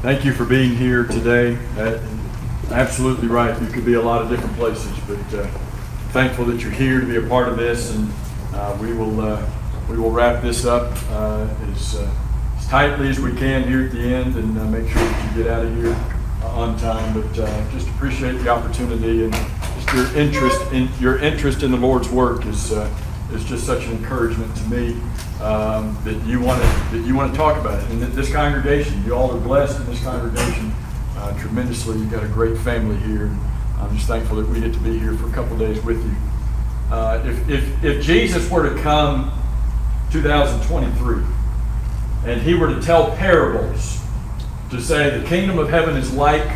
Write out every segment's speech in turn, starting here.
Thank you for being here today. Uh, absolutely right. You could be a lot of different places, but uh, thankful that you're here to be a part of this, and uh, we will uh, we will wrap this up uh, as, uh, as tightly as we can here at the end, and make sure that you get out of here on time. But just appreciate the opportunity and just your interest in your interest in the Lord's work is is just such an encouragement to me um, that you want to that you want to talk about it. And this congregation, you all are blessed in this congregation uh, tremendously. You've got a great family here. I'm just thankful that we get to be here for a couple days with you. Uh, if, if, if Jesus were to come 2023 and he were to tell parables to say the kingdom of heaven is like,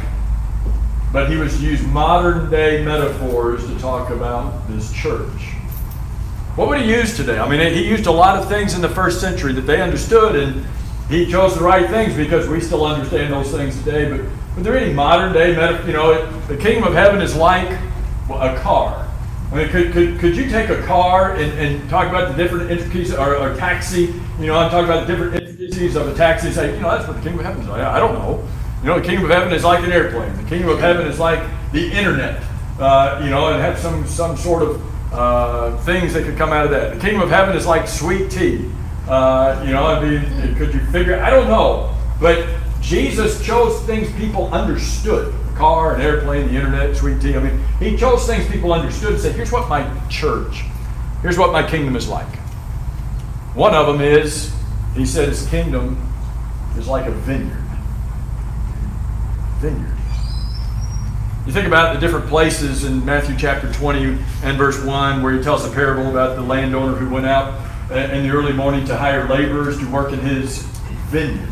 but he was to use modern day metaphors to talk about this church what would he use today? I mean, he used a lot of things in the first century that they understood, and he chose the right things because we still understand those things today. But, but there any modern day, you know, the kingdom of heaven is like a car. I mean, could, could, could you take a car and, and talk about the different intricacies, or, a taxi, you know, I'm talking about the different intricacies of a taxi and say, you know, that's what the kingdom of heaven is like. I don't know. You know, the kingdom of heaven is like an airplane. The kingdom of heaven is like the internet, uh, you know, and have some, some sort of uh, things that could come out of that. The kingdom of heaven is like sweet tea. Uh, you know, I mean, could you figure? I don't know, but Jesus chose things people understood: car, an airplane, the internet, sweet tea. I mean, he chose things people understood and said, "Here's what my church, here's what my kingdom is like." One of them is, he said, his kingdom is like a vineyard. Vineyard. You think about the different places in Matthew chapter 20 and verse 1 where he tells a parable about the landowner who went out in the early morning to hire laborers to work in his vineyard.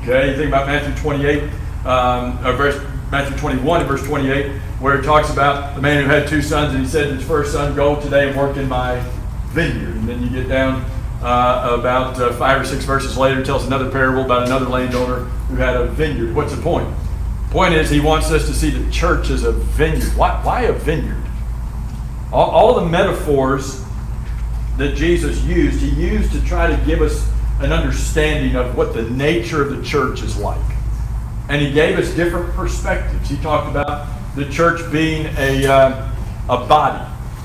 Okay, you think about Matthew 28, um, or verse, Matthew 21 and verse 28, where it talks about the man who had two sons and he said to his first son, Go today and work in my vineyard. And then you get down uh, about uh, five or six verses later, tells another parable about another landowner who had a vineyard. What's the point? Point is, he wants us to see the church as a vineyard. Why, why a vineyard? All, all the metaphors that Jesus used, he used to try to give us an understanding of what the nature of the church is like. And he gave us different perspectives. He talked about the church being a, uh, a body.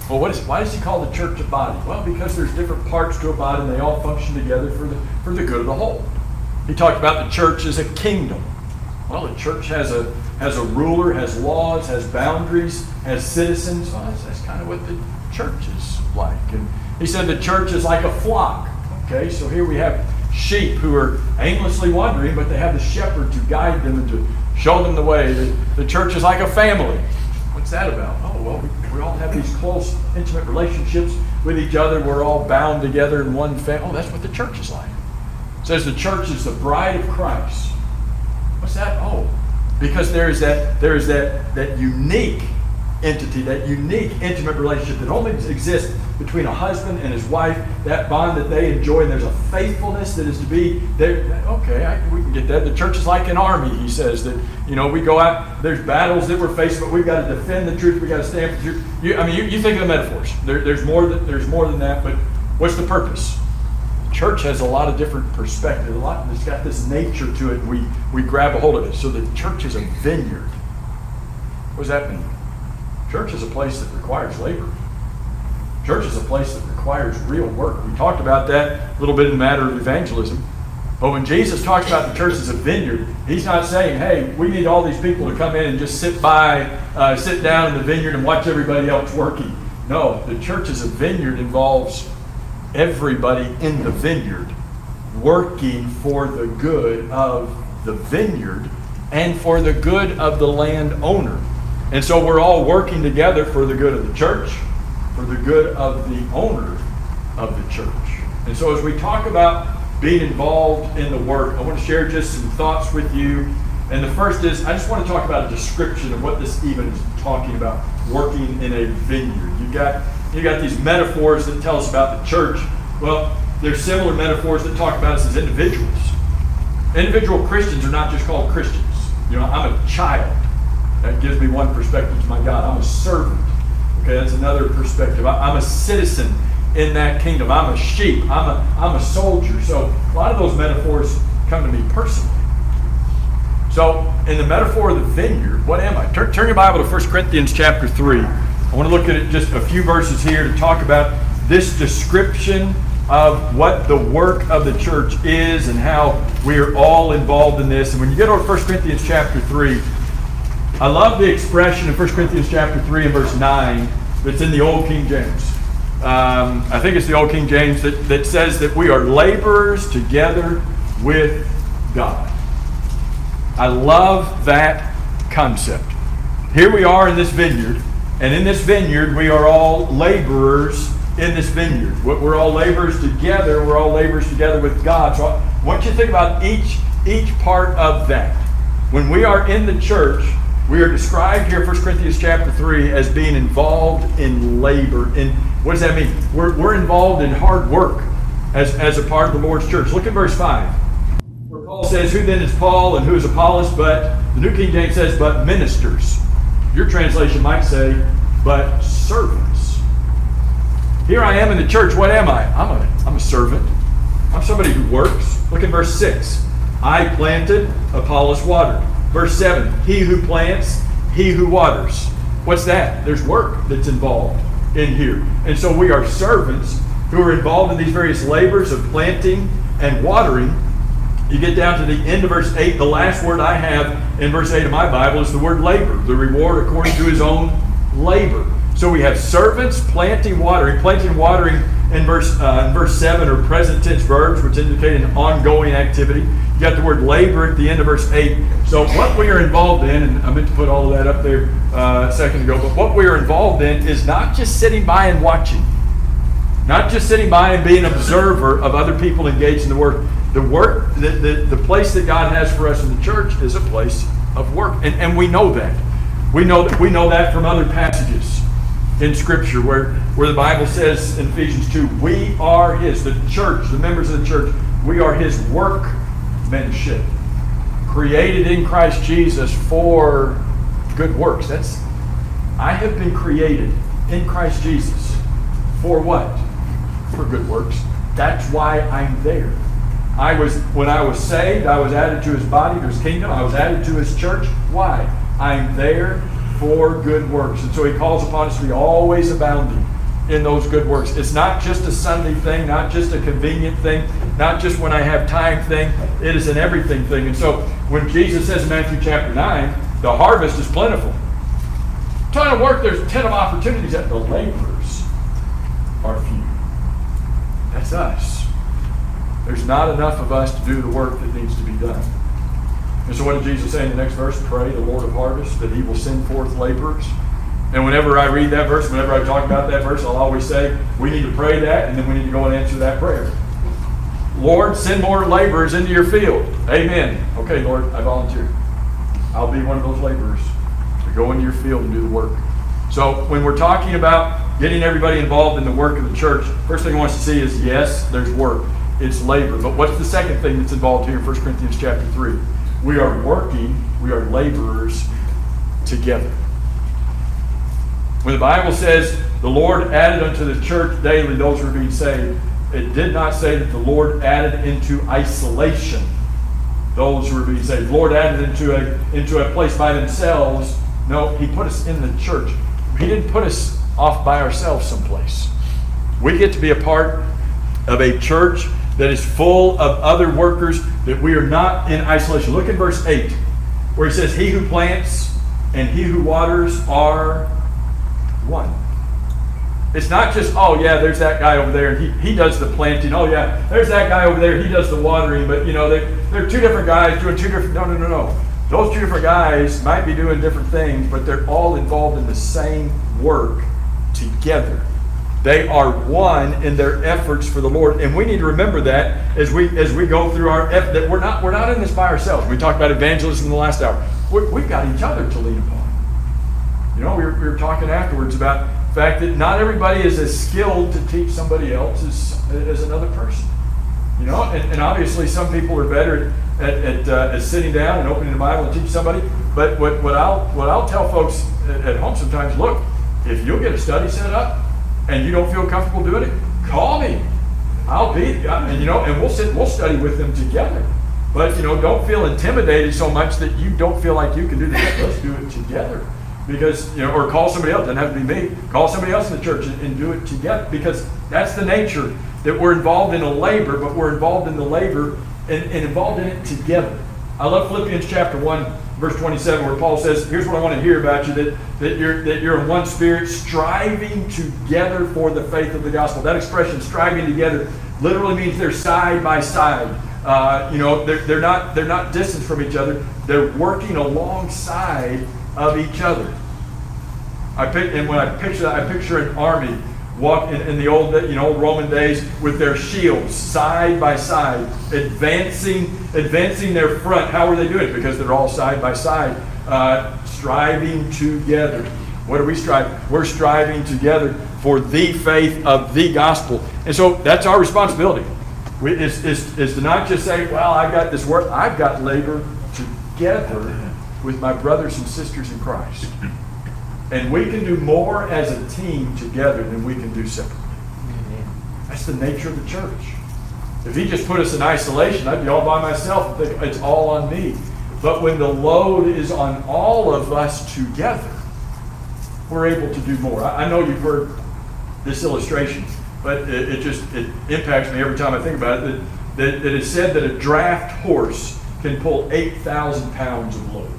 Well, what is, why does he call the church a body? Well, because there's different parts to a body and they all function together for the, for the good of the whole. He talked about the church as a kingdom. Well, the church has a has a ruler, has laws, has boundaries, has citizens. Well, that's, that's kind of what the church is like. And he said the church is like a flock. Okay, so here we have sheep who are aimlessly wandering, but they have the shepherd to guide them and to show them the way. The, the church is like a family. What's that about? Oh, well, we, we all have these close, intimate relationships with each other. We're all bound together in one family. Oh, that's what the church is like. It says the church is the bride of Christ. What's that? Oh, because there is that there is that that unique entity, that unique intimate relationship that only exists between a husband and his wife, that bond that they enjoy, and there's a faithfulness that is to be there. Okay, I, we can get that. The church is like an army, he says, that, you know, we go out, there's battles that we're facing, but we've got to defend the truth, we've got to stand for the truth. You, I mean, you, you think of the metaphors. There, there's, more than, there's more than that, but what's the purpose? Church has a lot of different perspectives. A lot, it's got this nature to it. We we grab a hold of it. So the church is a vineyard. What does that mean? Church is a place that requires labor. Church is a place that requires real work. We talked about that a little bit in the matter of evangelism. But when Jesus talks about the church as a vineyard, he's not saying, hey, we need all these people to come in and just sit by, uh, sit down in the vineyard and watch everybody else working. No, the church as a vineyard involves everybody in the vineyard working for the good of the vineyard and for the good of the landowner. And so we're all working together for the good of the church, for the good of the owner of the church. And so as we talk about being involved in the work, I want to share just some thoughts with you. And the first is I just want to talk about a description of what this even is talking about working in a vineyard. You've got you got these metaphors that tell us about the church. Well, there's similar metaphors that talk about us as individuals. Individual Christians are not just called Christians. You know, I'm a child. That gives me one perspective to my God. I'm a servant. Okay, that's another perspective. I'm a citizen in that kingdom. I'm a sheep. I'm a, I'm a soldier. So a lot of those metaphors come to me personally. So, in the metaphor of the vineyard, what am I? Turn, turn your Bible to 1 Corinthians chapter 3. I want to look at just a few verses here to talk about this description of what the work of the church is and how we are all involved in this. And when you get over 1 Corinthians chapter 3, I love the expression in 1 Corinthians chapter 3 and verse 9 that's in the Old King James. Um, I think it's the Old King James that, that says that we are laborers together with God. I love that concept. Here we are in this vineyard, and in this vineyard, we are all laborers in this vineyard. We're all laborers together. We're all laborers together with God. So I want you to think about each, each part of that. When we are in the church, we are described here in 1 Corinthians chapter 3 as being involved in labor. And what does that mean? We're, we're involved in hard work as, as a part of the Lord's church. Look at verse 5. Where Paul says, Who then is Paul and who is Apollos? But the New King James says, But ministers. Your translation might say, But servants. Here I am in the church. What am I? I'm a, I'm a servant. I'm somebody who works. Look at verse 6. I planted, Apollos watered. Verse 7 He who plants, he who waters. What's that? There's work that's involved in here. And so we are servants who are involved in these various labors of planting and watering. You get down to the end of verse 8. The last word I have in verse 8 of my Bible is the word labor, the reward according to his own labor. So we have servants planting, watering. Planting, watering in verse uh, in verse seven are present tense verbs, which indicate an ongoing activity. You got the word labor at the end of verse eight. So what we are involved in, and I meant to put all of that up there uh, a second ago, but what we are involved in is not just sitting by and watching, not just sitting by and being an observer of other people engaged in the work. The work, the, the, the place that God has for us in the church is a place of work, and, and we know that. We know that we know that from other passages in Scripture where, where the Bible says in Ephesians 2, we are His, the church, the members of the church, we are His workmanship, created in Christ Jesus for good works. That's, I have been created in Christ Jesus for what? For good works. That's why I'm there. I was when I was saved, I was added to his body, to his kingdom, I was added to his church. Why? I'm there for good works. And so he calls upon us to be always abounding in those good works. It's not just a Sunday thing, not just a convenient thing, not just when I have time thing. It is an everything thing. And so when Jesus says in Matthew chapter 9, the harvest is plentiful. Ton of work, there's 10 of opportunities that the laborers are few. That's us. There's not enough of us to do the work that needs to be done. And so, what did Jesus say in the next verse? Pray the Lord of harvest that he will send forth laborers. And whenever I read that verse, whenever I talk about that verse, I'll always say, we need to pray that, and then we need to go and answer that prayer. Lord, send more laborers into your field. Amen. Okay, Lord, I volunteer. I'll be one of those laborers to go into your field and do the work. So when we're talking about getting everybody involved in the work of the church, first thing I want to see is yes, there's work. It's labor. But what's the second thing that's involved here in 1 Corinthians chapter 3? We are working, we are laborers together. When the Bible says the Lord added unto the church daily those who are being saved, it did not say that the Lord added into isolation those who are being saved. The Lord added into a, into a place by themselves. No, He put us in the church. He didn't put us off by ourselves someplace. We get to be a part of a church that is full of other workers, that we are not in isolation. Look at verse 8, where he says, He who plants and he who waters are one. It's not just, oh yeah, there's that guy over there, and he, he does the planting. Oh yeah, there's that guy over there, he does the watering. But you know, they, they're two different guys doing two different. No, no, no, no. Those two different guys might be doing different things, but they're all involved in the same work together. They are one in their efforts for the Lord, and we need to remember that as we as we go through our effort. That we're not we're not in this by ourselves. We talked about evangelism in the last hour. we have got each other to lean upon. You know, we were, we were talking afterwards about the fact that not everybody is as skilled to teach somebody else as, as another person. You know, and, and obviously some people are better at, at, uh, at sitting down and opening the Bible and teach somebody. But what, what I'll what I'll tell folks at, at home sometimes, look, if you'll get a study set up and you don't feel comfortable doing it, call me. I'll be, and you know, and we'll sit, we'll study with them together. But, you know, don't feel intimidated so much that you don't feel like you can do this. Let's do it together. Because, you know, or call somebody else. Doesn't have to be me. Call somebody else in the church and, and do it together. Because that's the nature that we're involved in a labor, but we're involved in the labor and, and involved in it together. I love Philippians chapter 1, verse 27, where Paul says, Here's what I want to hear about you that, that, you're, that you're in one spirit, striving together for the faith of the gospel. That expression, striving together, literally means they're side by side. Uh, you know, they're, they're, not, they're not distant from each other, they're working alongside of each other. I pick, and when I picture that, I picture an army walk in, in, the old you know Roman days with their shields side by side, advancing advancing their front. How are they doing? Because they're all side by side, uh, striving together. What are we striving? We're striving together for the faith of the gospel, and so that's our responsibility. Is, is, is to not just say, "Well, I've got this work. I've got labor together with my brothers and sisters in Christ." And we can do more as a team together than we can do separately. That's the nature of the church. If he just put us in isolation, I'd be all by myself and think it's all on me. But when the load is on all of us together, we're able to do more. I, know you've heard this illustration, but it, it, just it impacts me every time I think about it. That, that, that it's said that a draft horse can pull 8,000 pounds of load.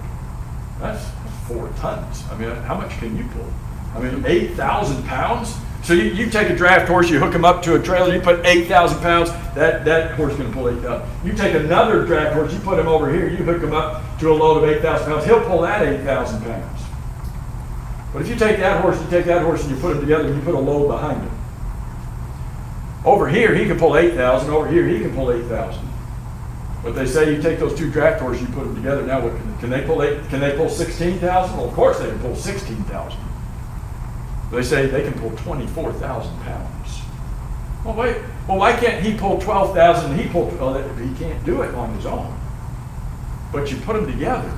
That's four tons. I mean, how much can you pull? I mean, 8,000 pounds? So you, you take a draft horse, you hook him up to a trailer, you put 8,000 pounds, that, that horse is going to pull 8,000. You take another draft horse, you put him over here, you hook him up to a load of 8,000 pounds, he'll pull that 8,000 pounds. But if you take that horse, you take that horse and you put them together and you put a load behind him. Over here, he can pull 8,000. Over here, he can pull 8,000. But they say you take those two draft horses, you put them together. Now, what can, can they pull? Eight, can they pull sixteen thousand? Well, of course they can pull sixteen thousand. They say they can pull twenty-four thousand pounds. Well, wait. Well, why can't he pull twelve thousand? He pulled. Well, he can't do it on his own. But you put them together,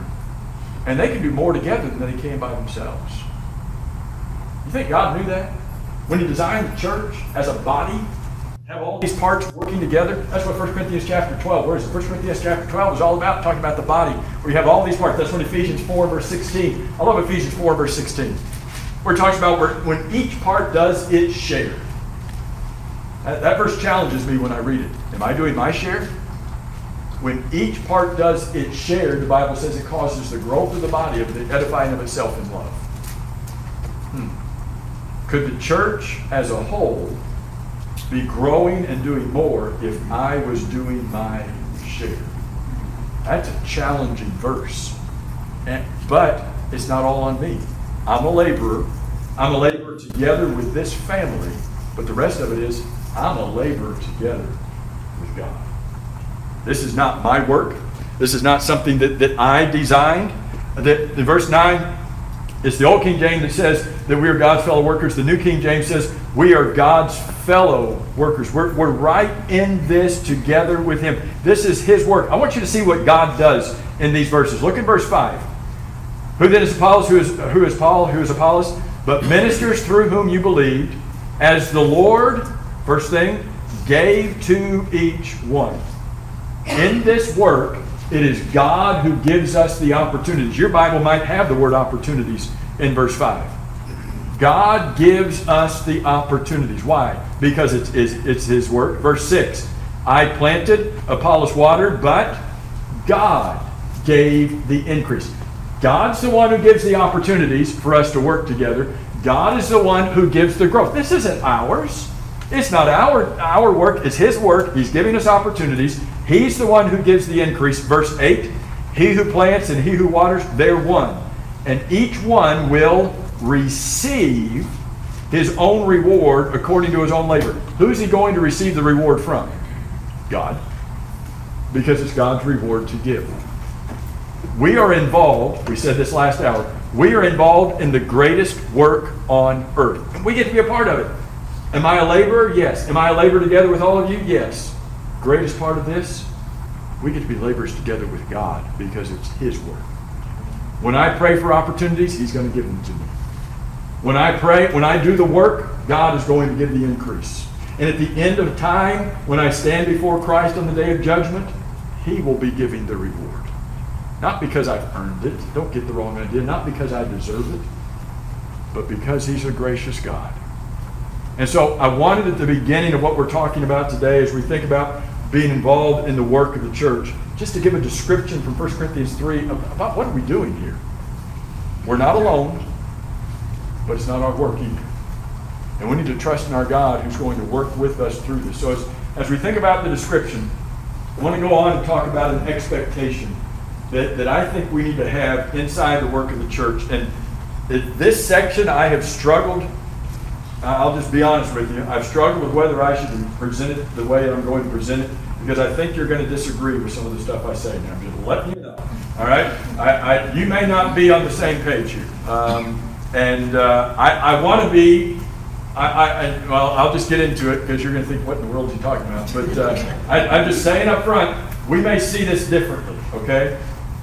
and they can do more together than they can by themselves. You think God knew that when He designed the church as a body? Have all these parts working together. That's what 1 Corinthians chapter 12, where is it? 1 Corinthians chapter 12 is all about, talking about the body, where you have all these parts. That's what Ephesians 4, verse 16. I love Ephesians 4, verse 16. Where it talks about where, when each part does its share. That, that verse challenges me when I read it. Am I doing my share? When each part does its share, the Bible says it causes the growth of the body of the edifying of itself in love. Hmm. Could the church as a whole be growing and doing more if I was doing my share. That's a challenging verse. And, but it's not all on me. I'm a laborer. I'm a laborer together with this family, but the rest of it is I'm a laborer together with God. This is not my work. This is not something that, that I designed. The verse 9 it's the Old King James that says that we are God's fellow workers. The New King James says we are God's fellow workers. We're, we're right in this together with Him. This is His work. I want you to see what God does in these verses. Look at verse 5. Who then is Apollos? Who is, who is Paul? Who is Apollos? But ministers through whom you believed, as the Lord, first thing, gave to each one. In this work, it is God who gives us the opportunities. Your Bible might have the word opportunities in verse 5. God gives us the opportunities. Why? Because it's, it's, His work. Verse 6 I planted, Apollos watered, but God gave the increase. God's the one who gives the opportunities for us to work together. God is the one who gives the growth. This isn't ours. It's not our, our work, it's His work. He's giving us opportunities. He's the one who gives the increase. Verse 8 He who plants and he who waters, they're one. And each one will receive his own reward according to his own labor. Who's he going to receive the reward from? God. Because it's God's reward to give. We are involved, we said this last hour, we are involved in the greatest work on earth. We get to be a part of it. Am I a laborer? Yes. Am I a laborer together with all of you? Yes greatest part of this, we get to be laborers together with God because it's His work. When I pray for opportunities, He's going to give them to me. When I pray, when I do the work, God is going to give the increase. And at the end of time, when I stand before Christ on the day of judgment, He will be giving the reward. Not because I've earned it, don't get the wrong idea, not because I deserve it, but because He's a gracious God. And so I wanted at the beginning of what we're talking about today, as we think about being involved in the work of the church, just to give a description from 1 Corinthians 3 about what are we doing here. We're not alone, but it's not our work either. And we need to trust in our God who's going to work with us through this. So as, as we think about the description, I want to go on and talk about an expectation that, that I think we need to have inside the work of the church. And this section I have struggled, I'll just be honest with you, I've struggled with whether I should present it the way I'm going to present it because I think you're going to disagree with some of the stuff I say. Now, I'm just letting you know. All right? I, I, you may not be on the same page here. Um, and uh, I, I want to be I, I, well, I'll just get into it because you're going to think, what in the world is he talking about? But uh, I, am just saying up front, we may see this differently, okay?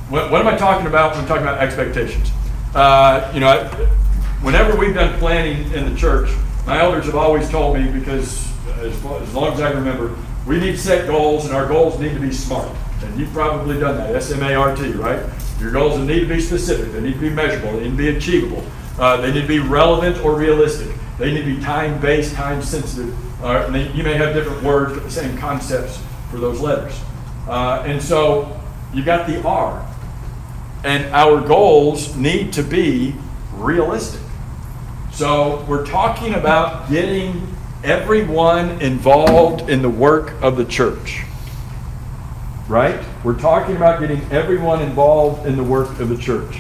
What, what am I talking about when I'm talking about expectations? Uh, you know, I, whenever we've done planning in the church, my elders have always told me, because as, as long as I remember, we need to set goals and our goals need to be smart. And you've probably done that, S-M-A-R-T, right? Your goals need to be specific, they need to be measurable, they need to be achievable, uh, they need to be relevant or realistic. They need to be time-based, time-sensitive. Uh, you may have different words, but the same concepts for those letters. Uh, and so you've got the R. And our goals need to be realistic. So we're talking about getting everyone involved in the work of the church. Right? We're talking about getting everyone involved in the work of the church.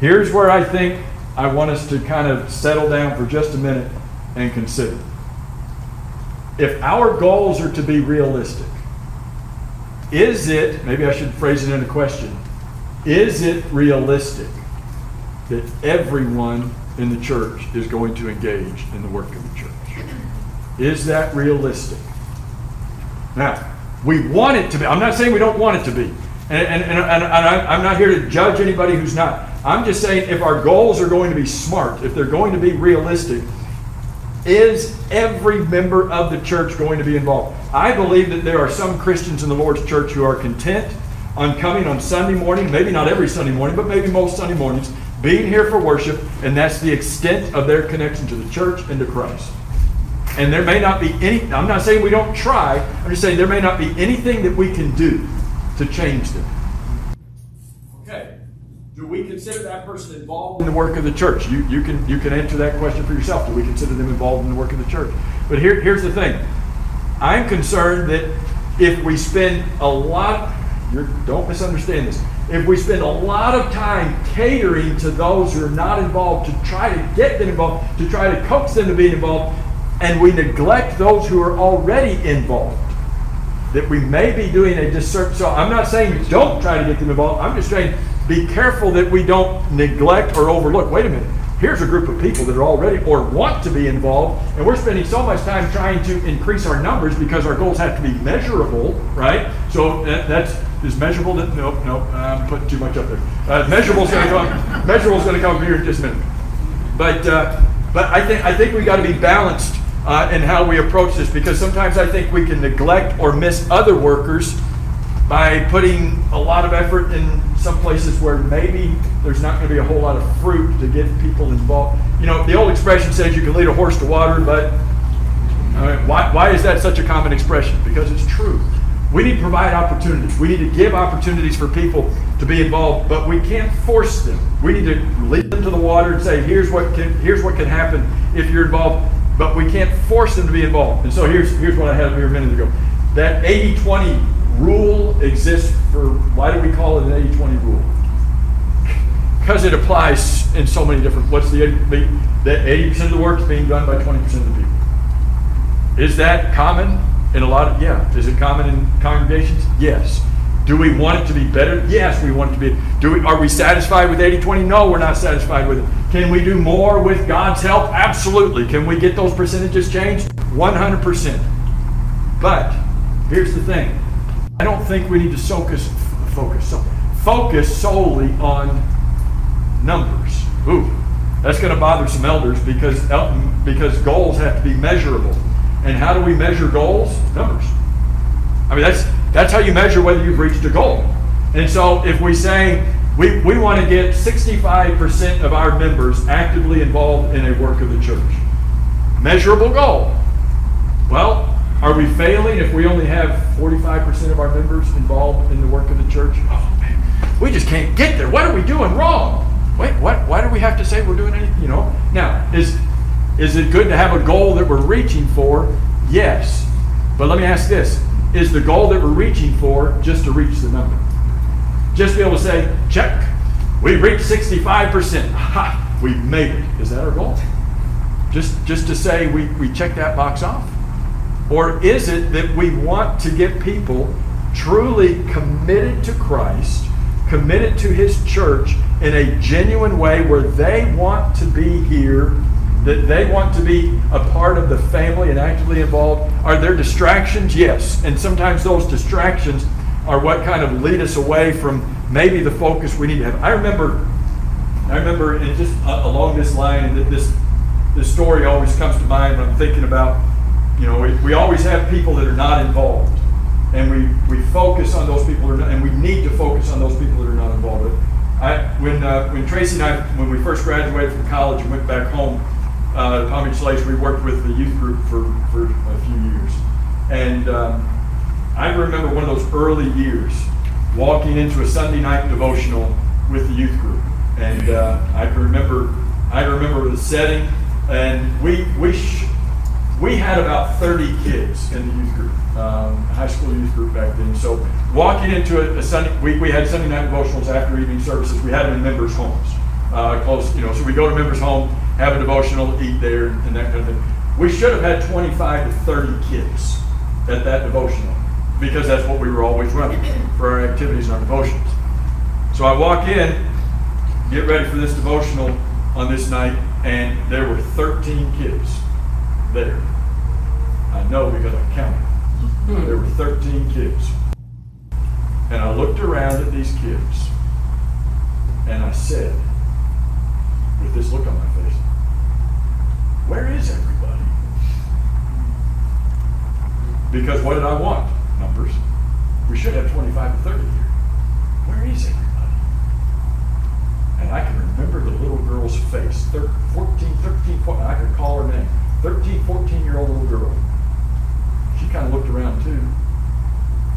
Here's where I think I want us to kind of settle down for just a minute and consider. If our goals are to be realistic, is it, maybe I should phrase it in a question, is it realistic that everyone in the church is going to engage in the work of the church? Is that realistic? Now, we want it to be. I'm not saying we don't want it to be. And, and, and, and I'm not here to judge anybody who's not. I'm just saying if our goals are going to be smart, if they're going to be realistic, is every member of the church going to be involved? I believe that there are some Christians in the Lord's church who are content on coming on Sunday morning, maybe not every Sunday morning, but maybe most Sunday mornings, being here for worship, and that's the extent of their connection to the church and to Christ. And there may not be any, I'm not saying we don't try, I'm just saying there may not be anything that we can do to change them. Okay. Do we consider that person involved in the work of the church? You, you, can, you can answer that question for yourself. Do we consider them involved in the work of the church? But here, here's the thing I'm concerned that if we spend a lot, don't misunderstand this, if we spend a lot of time catering to those who are not involved to try to get them involved, to try to coax them to be involved, and we neglect those who are already involved, that we may be doing a disservice. So I'm not saying don't try to get them involved. I'm just saying be careful that we don't neglect or overlook. Wait a minute. Here's a group of people that are already or want to be involved, and we're spending so much time trying to increase our numbers because our goals have to be measurable, right? So that, that's is measurable. Nope, nope. I'm putting too much up there. Uh, measurable's going to come. Measurable's going to come here in just a minute. But uh, but I think I think we got to be balanced uh, in how we approach this because sometimes I think we can neglect or miss other workers by putting a lot of effort in some places where maybe there's not going to be a whole lot of fruit to get people involved. You know, the old expression says you can lead a horse to water, but why, why is that such a common expression? Because it's true. We need to provide opportunities. We need to give opportunities for people to be involved, but we can't force them. We need to lead them to the water and say, here's what can, here's what can happen if you're involved, but we can't force them to be involved. And so here's, here's what I had here a minute ago. That 80 20 rule exists for, why do we call it an 80 20 rule? Because it applies in so many different, what's the, that 80% of the work is being done by 20% of the people. Is that common in a lot of, yeah. Is it common in congregations? Yes. Do we want it to be better? Yes, we want it to be. Do we, are we satisfied with 80 20? No, we're not satisfied with it. Can we do more with God's help? Absolutely. Can we get those percentages changed? 100%. But here's the thing I don't think we need to focus, focus, focus solely on numbers. Ooh, that's going to bother some elders because because goals have to be measurable. And how do we measure goals? Numbers. I mean, that's That's how you measure whether you've reached a goal. And so if we say we, we want to get 65% of our members actively involved in a work of the church, measurable goal. Well, are we failing if we only have 45% of our members involved in the work of the church? Oh, man, we just can't get there. What are we doing wrong? Wait, what? Why do we have to say we're doing anything? You know. Now, is is it good to have a goal that we're reaching for? Yes. But let me ask this: Is the goal that we're reaching for just to reach the number? Just be able to say, check, we reached 65%. Ha, we made it. Is that our goal? Just just to say we, we check that box off? Or is it that we want to get people truly committed to Christ, committed to His church in a genuine way where they want to be here, that they want to be a part of the family and actively involved? Are there distractions? Yes. And sometimes those distractions are what kind of lead us away from maybe the focus we need to have. I remember, I remember, and just uh, along this line, that this this story always comes to mind when I'm thinking about you know, we, we always have people that are not involved. And we, we focus on those people, not, and we need to focus on those people that are not involved. I, when, uh, when Tracy and I, when we first graduated from college and went back home uh, Beach Lakes, we worked with the youth group for, for a few years. And um, I remember one of those early years walking into a Sunday night devotional with the youth group. And uh, I remember, I remember the setting, and we, we sh- we had about 30 kids in the youth group, um, high school youth group back then. So walking into a, a Sunday, we, we had Sunday night devotionals after evening services. We had them in members' homes, uh, close, you know. So we go to members' home, have a devotional, eat there, and that kind of thing. We should have had 25 to 30 kids at that devotional because that's what we were always running for our activities and our devotions. So I walk in, get ready for this devotional on this night, and there were 13 kids there. I know because I counted. There were 13 kids. And I looked around at these kids and I said, with this look on my face, where is everybody? Because what did I want? Numbers. We should have 25 to 30 here. Where is everybody? And I can remember the little girl's face, 13, 14, 13, 14, I could call her name. 13, 14 year old little girl. She kind of looked around too.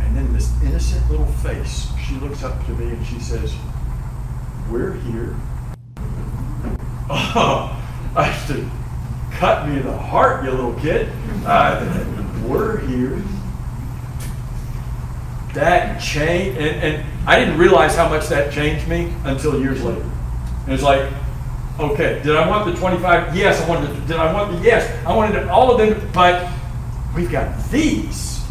And then this innocent little face, she looks up to me and she says, We're here. Oh, I said, cut me in the heart, you little kid. Uh, we're here. That changed, and, and I didn't realize how much that changed me until years later. And it's like, Okay, did I want the 25? Yes, I wanted did I want the, yes, I wanted all of them, but we've got these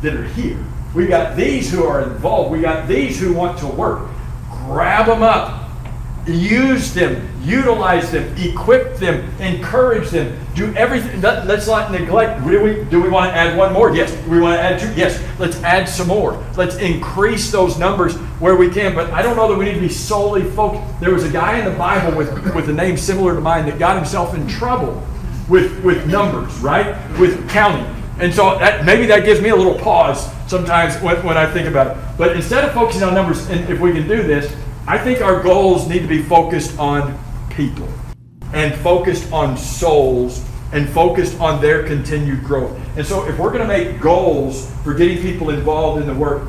that are here. We've got these who are involved. We got these who want to work. Grab them up use them, utilize them, equip them, encourage them, do everything. Let's not neglect. Do we, do we want to add one more? Yes. we want to add two? Yes. Let's add some more. Let's increase those numbers where we can. But I don't know that we need to be solely focused. There was a guy in the Bible with, with a name similar to mine that got himself in trouble with, with numbers, right? With counting. And so that, maybe that gives me a little pause sometimes when, when I think about it. But instead of focusing on numbers, and if we can do this, I think our goals need to be focused on people and focused on souls and focused on their continued growth. And so, if we're going to make goals for getting people involved in the work,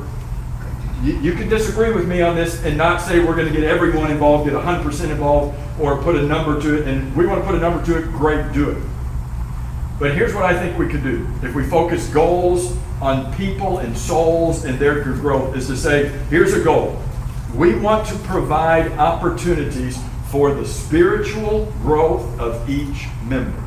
you, you can disagree with me on this and not say we're going to get everyone involved, get 100% involved, or put a number to it. And we want to put a number to it, great, do it. But here's what I think we could do. If we focus goals on people and souls and their growth, is to say, here's a goal. We want to provide opportunities for the spiritual growth of each member,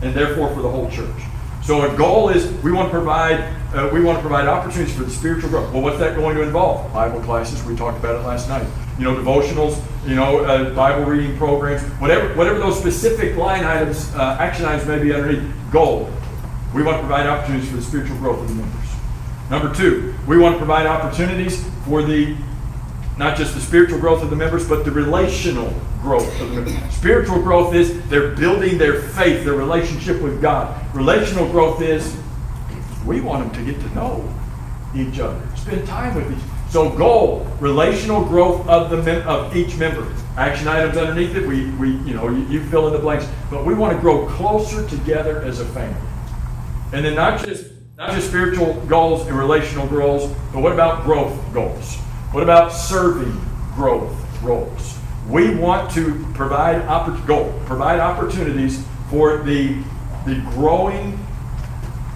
and therefore for the whole church. So our goal is we want to provide uh, we want to provide opportunities for the spiritual growth. Well, what's that going to involve? Bible classes. We talked about it last night. You know, devotionals. You know, uh, Bible reading programs. Whatever whatever those specific line items, uh, action items may be underneath. Goal. We want to provide opportunities for the spiritual growth of the members. Number two, we want to provide opportunities for the not just the spiritual growth of the members, but the relational growth of the members. Spiritual growth is they're building their faith, their relationship with God. Relational growth is we want them to get to know each other. Spend time with each. other. So goal, relational growth of the mem- of each member. Action items underneath it, we, we you know, you, you fill in the blanks. But we want to grow closer together as a family. And then not just not just spiritual goals and relational goals, but what about growth goals? What about serving growth roles? We want to provide oppor- goal, provide opportunities for the the growing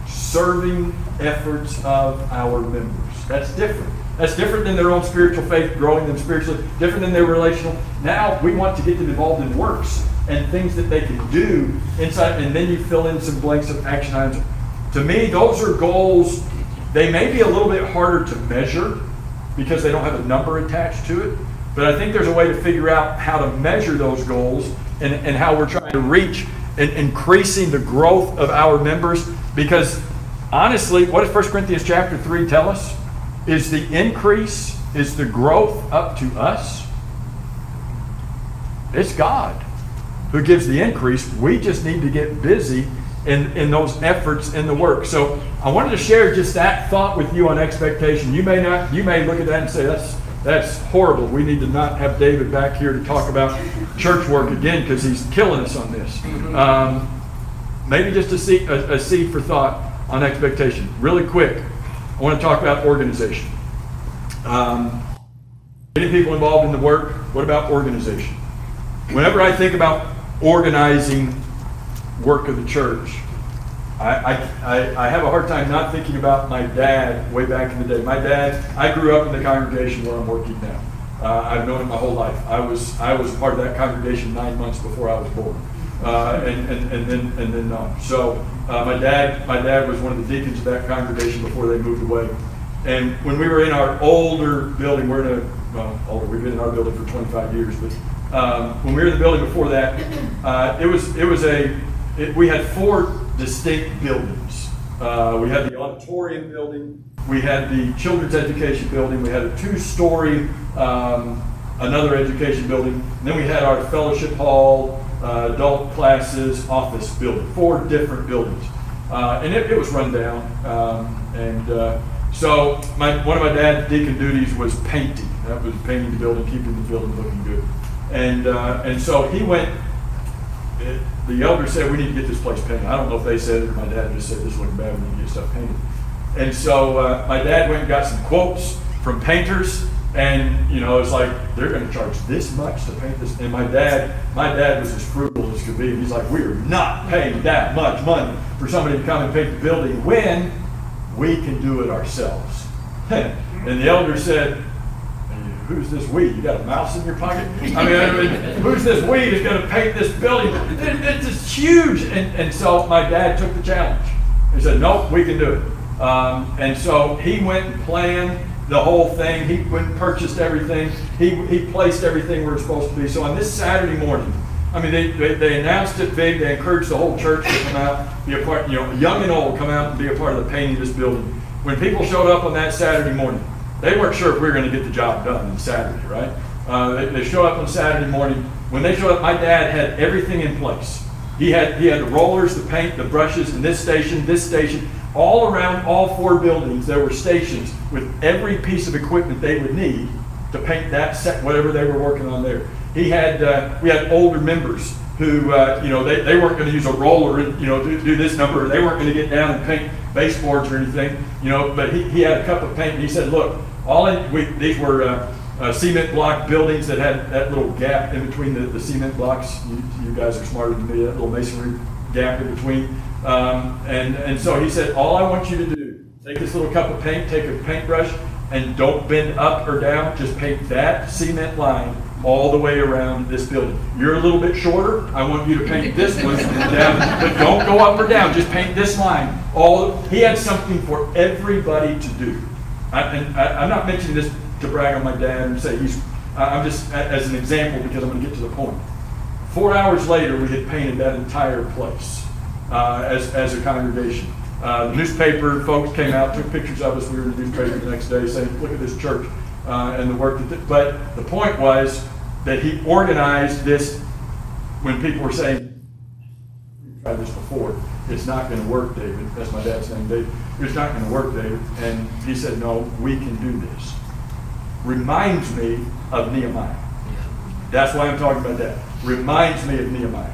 serving efforts of our members. That's different. That's different than their own spiritual faith, growing them spiritually, different than their relational. Now we want to get them involved in works and things that they can do inside, and then you fill in some blanks of action items. To me, those are goals. They may be a little bit harder to measure because they don't have a number attached to it. But I think there's a way to figure out how to measure those goals and, and how we're trying to reach and increasing the growth of our members. Because honestly, what does 1 Corinthians chapter 3 tell us? Is the increase, is the growth up to us? It's God who gives the increase. We just need to get busy in, in those efforts in the work. So I wanted to share just that thought with you on expectation. You may not, you may look at that and say, that's that's horrible. We need to not have David back here to talk about church work again because he's killing us on this. Um, maybe just a seed, a, a seed for thought on expectation. Really quick, I want to talk about organization. Um, many people involved in the work. What about organization? Whenever I think about organizing work of the church, I, I, I have a hard time not thinking about my dad way back in the day. My dad, I grew up in the congregation where I'm working now. Uh, I've known him my whole life. I was I was part of that congregation nine months before I was born, uh, and, and, and then and then um, so uh, my dad my dad was one of the deacons of that congregation before they moved away. And when we were in our older building, we're in a well older. We've been in our building for 25 years, but um, when we were in the building before that, uh, it was it was a it, we had four distinct buildings. Uh, we had the auditorium building, we had the children's education building, we had a two-story um, another education building, and then we had our fellowship hall, uh, adult classes, office building, four different buildings. Uh, and it, it, was run down. Um, and uh, so my, one of my dad's deacon duties was painting. That was painting the building, keeping the building looking good. And, uh, and so he went the elder said we need to get this place painted. I don't know if they said it or my dad just said this is looking bad. We need to get stuff painted. And so uh, my dad went and got some quotes from painters, and you know it's like they're going to charge this much to paint this. And my dad, my dad was as frugal as could be. He's like, we are not paying that much money for somebody to come and paint the building when we can do it ourselves. and the elder said, who's this we? You got a mouse in your pocket? I mean, I mean who's this we that's going to paint this building? It, it's just huge. And, and so my dad took the challenge. He said, nope, we can do it. Um, and so he went and planned the whole thing. He went and purchased everything. He, he placed everything where it's supposed to be. So on this Saturday morning, I mean, they, they, they, announced it big. They encouraged the whole church to come out, be a part, you know, young and old, come out and be a part of the painting of this building. When people showed up on that Saturday morning, they weren't sure if we were going to get the job done on Saturday, right? Uh, they, they show up on Saturday morning. When they show up, my dad had everything in place. He had he had the rollers, the paint, the brushes, and this station, this station, all around all four buildings. There were stations with every piece of equipment they would need to paint that set, whatever they were working on there. He had uh, we had older members who uh, you know they, they weren't going to use a roller and you know do, do this number. They weren't going to get down and paint baseboards or anything. You know, but he, he had a cup of paint and he said, look, all in, we, these were uh, uh, cement block buildings that had that little gap in between the, the cement blocks. You, you, guys are smarter than me, that little masonry gap in between. Um, and, and so he said, all I want you to do, take this little cup of paint, take a paintbrush, and don't bend up or down, just paint that cement line all the way around this building. You're a little bit shorter. I want you to paint this one down, but don't go up or down. Just paint this line. All he had something for everybody to do. I, and I, am not mentioning this to brag on my dad and say he's, I'm just as an example because I'm going to get to the point. Four hours later, we had painted that entire place uh, as, as a congregation. Uh, the newspaper folks came out, took pictures of us. We were in the newspaper the next day saying, look at this church uh, and the work that, th- but the point was that he organized this when people were saying, we've tried this before, it's not going to work, David. That's my dad's name, David. It's not going to work, David. And he said, no, we can do this. Reminds me of Nehemiah. That's why I'm talking about that. Reminds me of Nehemiah.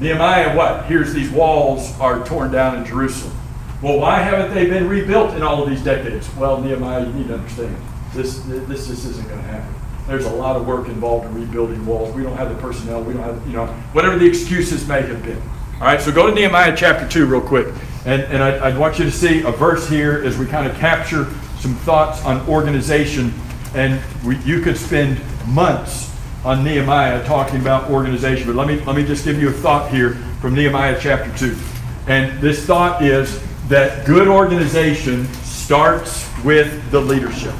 Nehemiah, what? Here's these walls are torn down in Jerusalem. Well, why haven't they been rebuilt in all of these decades? Well, Nehemiah, you need to understand this. This just isn't going to happen. There's a lot of work involved in rebuilding walls. We don't have the personnel. We don't have, you know, whatever the excuses may have been. All right, so go to Nehemiah chapter 2 real quick. And, and I, I want you to see a verse here as we kind of capture some thoughts on organization. And we, you could spend months on Nehemiah talking about organization. But let me, let me just give you a thought here from Nehemiah chapter 2. And this thought is that good organization starts with the leadership.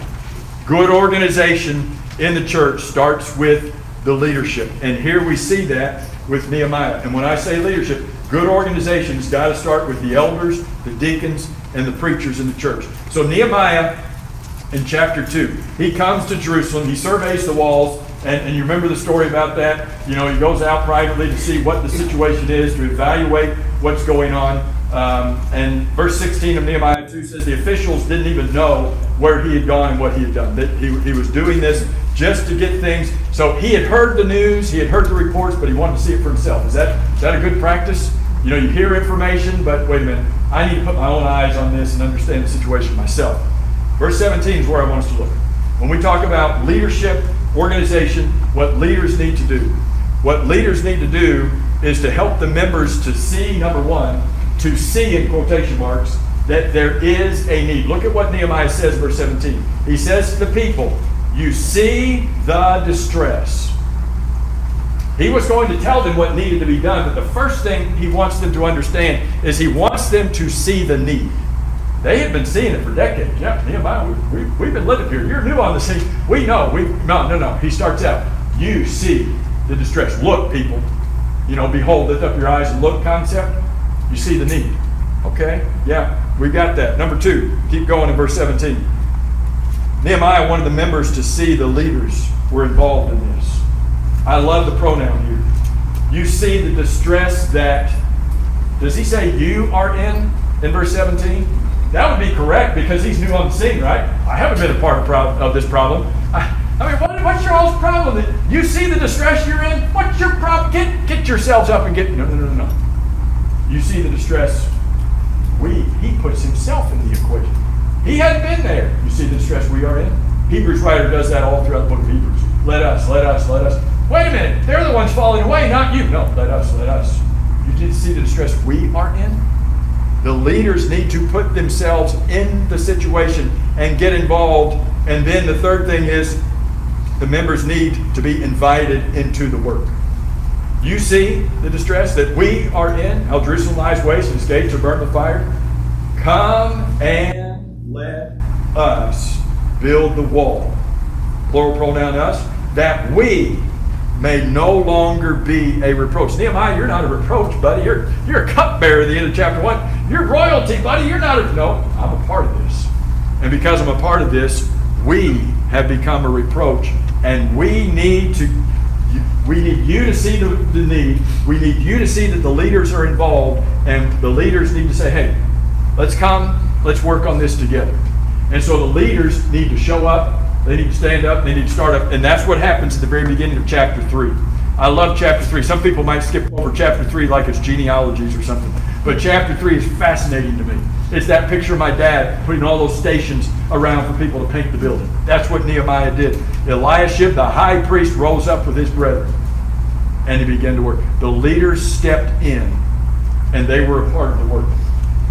Good organization in the church starts with the leadership. And here we see that with Nehemiah. And when I say leadership, good organization's got to start with the elders, the deacons, and the preachers in the church. So Nehemiah in chapter 2, he comes to Jerusalem, he surveys the walls, and, and you remember the story about that? You know, he goes out privately to see what the situation is, to evaluate what's going on. Um, and verse 16 of Nehemiah 2 says the officials didn't even know where he had gone and what he had done. That he, he was doing this just to get things. So he had heard the news, he had heard the reports, but he wanted to see it for himself. Is that, is that a good practice? You know, you hear information, but wait a minute, I need to put my own eyes on this and understand the situation myself. Verse 17 is where I want us to look. When we talk about leadership, organization, what leaders need to do. What leaders need to do is to help the members to see, number one, to see in quotation marks, that there is a need. Look at what Nehemiah says, verse 17. He says to the people, You see the distress. He was going to tell them what needed to be done, but the first thing he wants them to understand is he wants them to see the need. They had been seeing it for decades. Yeah, Nehemiah, we, we, we've been living here. You're new on the scene. We know. We no, no, no. He starts out. You see the distress. Look, people. You know, behold, lift up your eyes and look. Concept. You see the need. Okay. Yeah, we got that. Number two. Keep going in verse 17. Nehemiah wanted the members to see the leaders were involved in this. I love the pronoun here. You see the distress that. Does he say you are in in verse 17? That would be correct because he's new on the scene, right? I haven't been a part of, of this problem. I, I mean, what, what's your all's problem? You see the distress you're in? What's your problem? Get, get yourselves up and get. No, no, no, no. You see the distress. We, he puts himself in the equation. He hadn't been there. You see the distress we are in? Hebrews writer does that all throughout the book of Hebrews. Let us, let us, let us. Wait a minute. They're the ones falling away, not you. No, let us, let us. You did see the distress we are in? The leaders need to put themselves in the situation and get involved. And then the third thing is the members need to be invited into the work. You see the distress that we are in, how Jerusalem lies waste and its gates are burned with fire. Come and let us build the wall. Plural pronoun us, that we may no longer be a reproach. Nehemiah, you're not a reproach, buddy. You're, you're a cupbearer at the end of chapter 1. You're royalty, buddy. You're not a. No, I'm a part of this. And because I'm a part of this, we have become a reproach. And we need to. We need you to see the, the need. We need you to see that the leaders are involved, and the leaders need to say, "Hey, let's come. Let's work on this together." And so the leaders need to show up they need to stand up, they need to start up, and that's what happens at the very beginning of chapter 3. I love chapter 3. Some people might skip over chapter 3 like it's genealogies or something, but chapter 3 is fascinating to me. It's that picture of my dad putting all those stations around for people to paint the building. That's what Nehemiah did. Eliashib, the high priest, rose up with his brethren, and he began to work. The leaders stepped in, and they were a part of the work.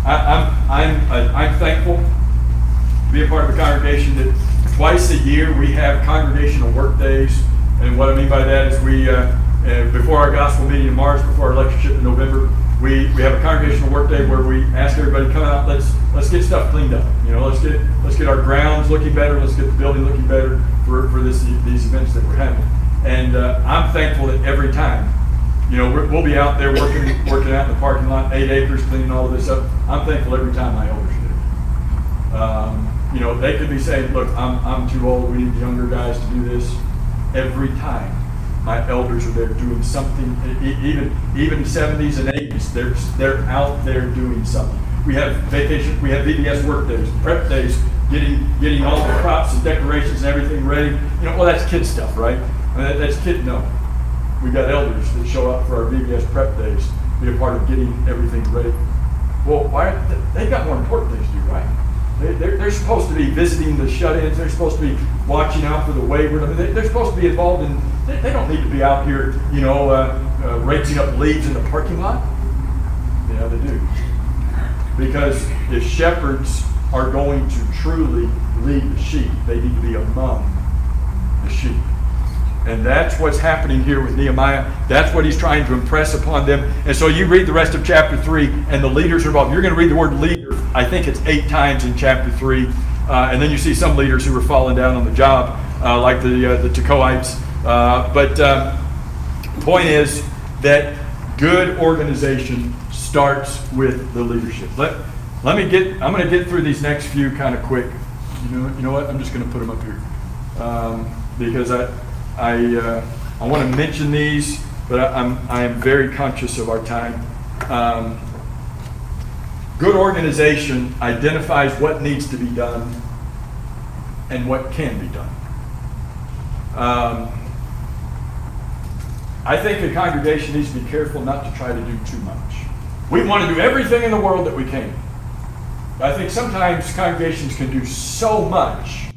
I, I'm, I'm, I'm thankful to be a part of a congregation that twice a year we have congregational work days. And what I mean by that is we, uh, uh, before our gospel meeting in March, before our lectureship in November, we, we have a congregational work day where we ask everybody come out, let's let's get stuff cleaned up. You know, let's get let's get our grounds looking better, let's get the building looking better for, for this these events that we're having. And uh, I'm thankful that every time, you know, we will be out there working working out in the parking lot, eight acres, cleaning all of this up. I'm thankful every time my elders do. Um, you know, they could be saying, look, I'm, I'm too old, we need younger guys to do this. Every time my elders are there doing something, even, even seventies and eighties, they're, they're out there doing something. We have vacation, we have VBS work days, prep days, getting, getting all the props and decorations and everything ready. You know, well, that's kid stuff, right? I mean, that- That's kid, no. We've got elders that show up for our VBS prep days, be a part of getting everything ready. Well, why, they've got more important things to do, right? They, they're, they're supposed to be visiting the shut-ins, they're supposed to be watching out for the wayward, I mean, they, they're supposed to be involved in, they, they don't need to be out here, you know, uh, uh, raising up leaves in the parking lot. Yeah, they do. Because if shepherds are going to truly lead the sheep, they need to be among the sheep. And that's what's happening here with Nehemiah. That's what he's trying to impress upon them. And so you read the rest of chapter 3, and the leaders are involved. You're going to read the word leader, I think it's eight times in chapter 3. Uh, and then you see some leaders who are falling down on the job, uh, like the, uh, the Tekoites. Uh, but um, point is that good organization starts with the leadership. Let, let me get, I'm going to get through these next few kind of quick. You know, you know what? I'm just going to put them up here. Um, because I, I, uh, I want to mention these, but I, I'm, I am very conscious of our time. Um, good organization identifies what needs to be done and what can be done. Um, I think a congregation needs to be careful not to try to do too much. We want to do everything in the world that we can. But I think sometimes congregations can do so much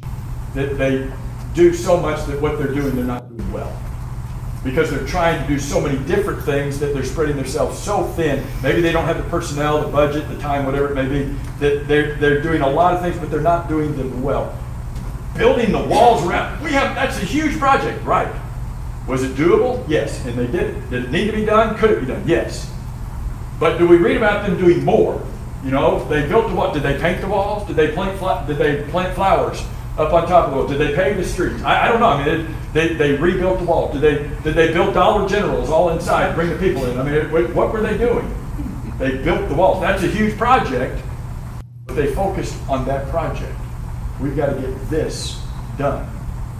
that they do so much that what they're doing, they're not doing well. Because they're trying to do so many different things that they're spreading themselves so thin. Maybe they don't have the personnel, the budget, the time, whatever it may be, that they're, they're doing a lot of things, but they're not doing them well. Building the walls around, we have, that's a huge project, right? Was it doable? Yes, and they did it. Did it need to be done? Could it be done? Yes. But do we read about them doing more? You know, they built the what? Did they paint the walls? Did they plant Did they plant flowers up on top of walls? Did they pave the streets? I, I don't know. I mean, they, they rebuilt the wall. Did they did they build Dollar Generals all inside, bring the people in? I mean, it, what, were they doing? They built the walls. That's a huge project, but they focused on that project. We've got to get this done.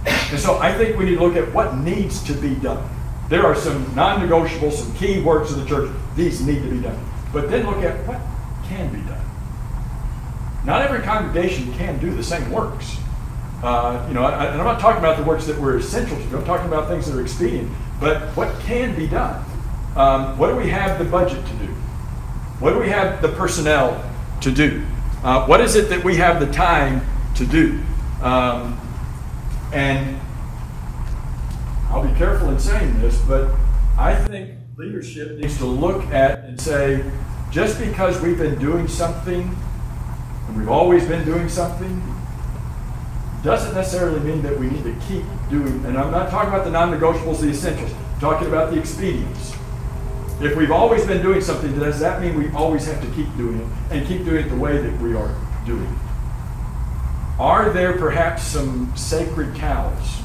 And so I think we need to look at what needs to be done. There are some non-negotiables, some key works of the church. These need to be done. But then look at what can be done. Not every congregation can do the same works. Uh, you know, I, and I'm not talking about the works that were essential to do. I'm talking about things that are expedient. But what can be done? Um, what do we have the budget to do? What do we have the personnel to do? Uh, what is it that we have the time to do? Um, and I'll be careful in saying this, but I think leadership needs to look at and say, just because we've been doing something, and we've always been doing something, doesn't necessarily mean that we need to keep doing, and I'm not talking about the non-negotiables, the essentials, I'm talking about the expedients. If we've always been doing something, does that mean we always have to keep doing it and keep doing it the way that we are doing it? Are there perhaps some sacred cows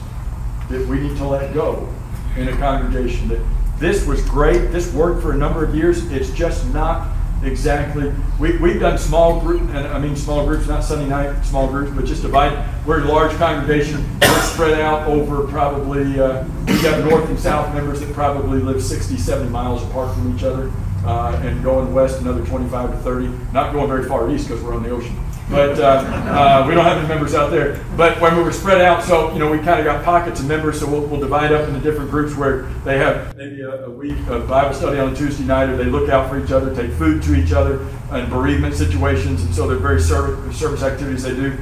that we need to let go in a congregation that this was great, this worked for a number of years, it's just not exactly, we, we've done small group, and I mean small groups, not Sunday night small groups, but just divide, we're a large congregation, we're spread out over probably, uh, we have north and south members that probably live 60, 70 miles apart from each other, uh, and going west another 25 to 30, not going very far east because we're on the ocean. But uh, uh, we don't have any members out there. But when we were spread out, so you know, we kind of got pockets of members. So we'll, we'll divide up into different groups where they have maybe a, a week of Bible study on a Tuesday night, or they look out for each other, take food to each other, and bereavement situations. And so they're very service, service activities they do.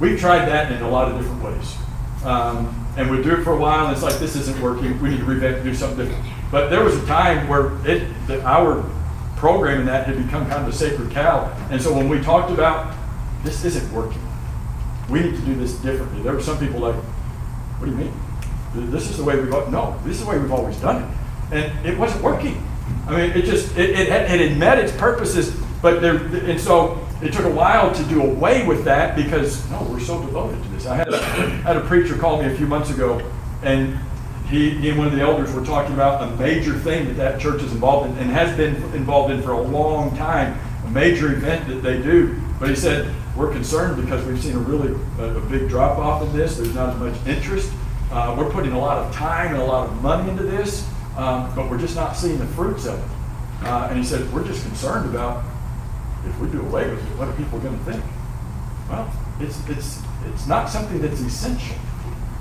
We've tried that in a lot of different ways. Um, and we do it for a while, and it's like this isn't working. We need to revamp, do something different. But there was a time where it, the, our program in that had become kind of a sacred cow. And so when we talked about this isn't working. We need to do this differently. There were some people like, what do you mean? This is the way we've, no, this is the way we've always done it. And it wasn't working. I mean, it just, it, it, had, it had met its purposes, but there, and so it took a while to do away with that because, no, we're so devoted to this. I had a, had a preacher call me a few months ago, and he, he and one of the elders were talking about a major thing that that church is involved in and has been involved in for a long time, a major event that they do. But he said, we're concerned because we've seen a really a, big drop off in this. There's not as much interest. Uh, we're putting a lot of time and a lot of money into this, um, but we're just not seeing the fruits of it. Uh, and he said, we're just concerned about if we do away with it, what are people going to think? Well, it's, it's, it's not something that's essential.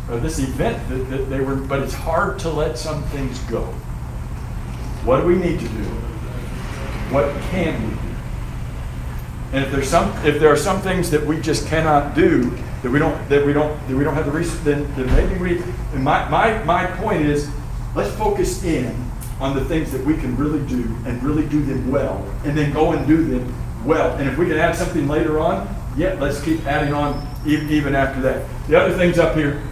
Uh, this event that, that they were, but it's hard to let some things go. What do we need to do? What can we do? And if there's some, if there are some things that we just cannot do, that we don't, that we don't, that we don't have the resources, then, then maybe we. And my, my, my point is, let's focus in on the things that we can really do and really do them well, and then go and do them well. And if we can add something later on, yeah, let's keep adding on even, even after that. The other things up here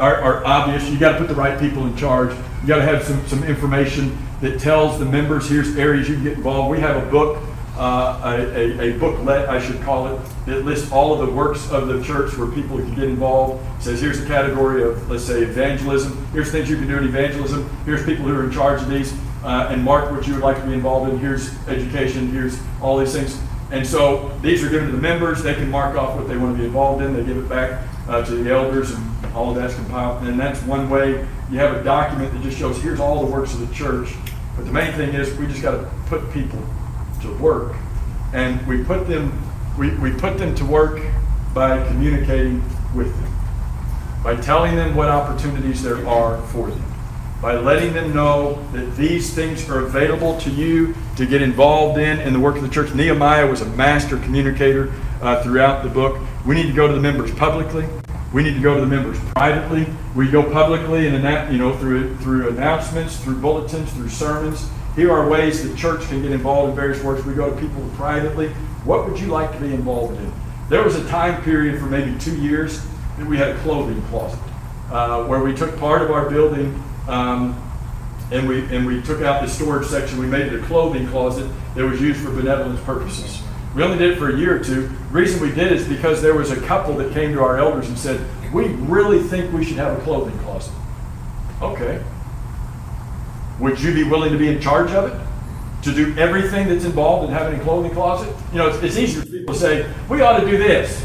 are, are obvious. You got to put the right people in charge. You got to have some, some information that tells the members here's areas you can get involved. We have a book, uh, a, a, booklet, I should call it, that lists all of the works of the church where people can get involved. It says here's a category of, let's say, evangelism. Here's things you can do in evangelism. Here's people who are in charge of these. Uh, and mark what you would like to be involved in. Here's education. Here's all these things. And so these are given to the members. They can mark off what they want to be involved in. They give it back uh, to the elders, and all of that's compiled. And that's one way you have a document that just shows here's all the works of the church. But the main thing is we just got to put people to work, and we put them we, we put them to work by communicating with them, by telling them what opportunities there are for them by letting them know that these things are available to you to get involved in in the work of the church. Nehemiah was a master communicator uh, throughout the book. We need to go to the members publicly. We need to go to the members privately. We go publicly and you know through through announcements, through bulletins, through sermons. Here are ways the church can get involved in various works. We go to people privately. What would you like to be involved in? There was a time period for maybe two years that we had a clothing closet uh, where we took part of our building um, and we and we took out the storage section. We made it a clothing closet that was used for benevolence purposes. We only did it for a year or two. The reason we did is because there was a couple that came to our elders and said, "We really think we should have a clothing closet." Okay. Would you be willing to be in charge of it? To do everything that's involved in having a clothing closet? You know, it's, it's easier for people to say, "We ought to do this."